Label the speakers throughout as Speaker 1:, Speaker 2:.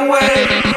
Speaker 1: away.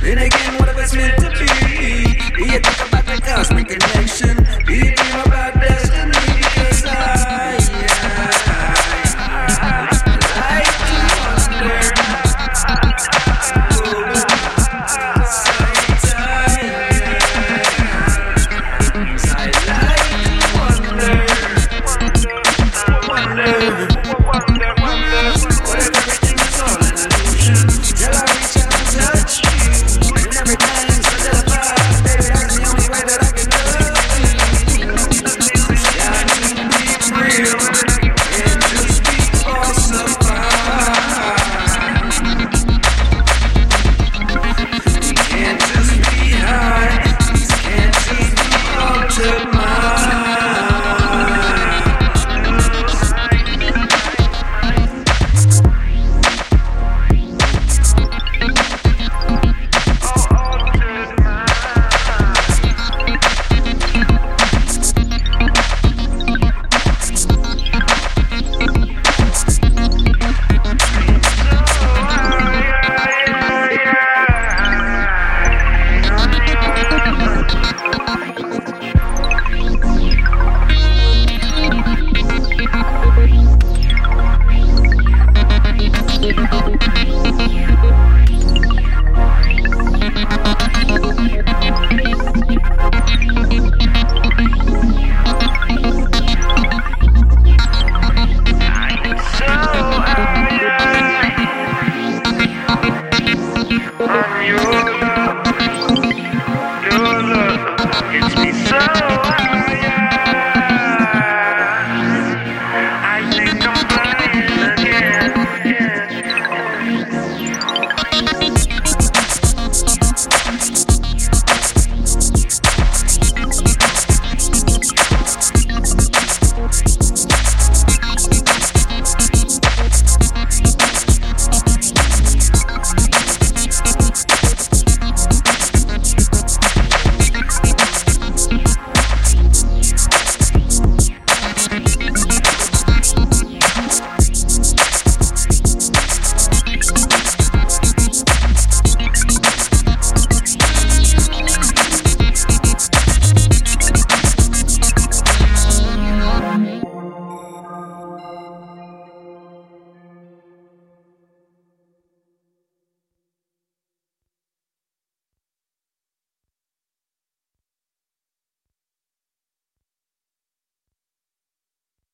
Speaker 1: Then again, what if it's meant to be? You think about the cosmic connection?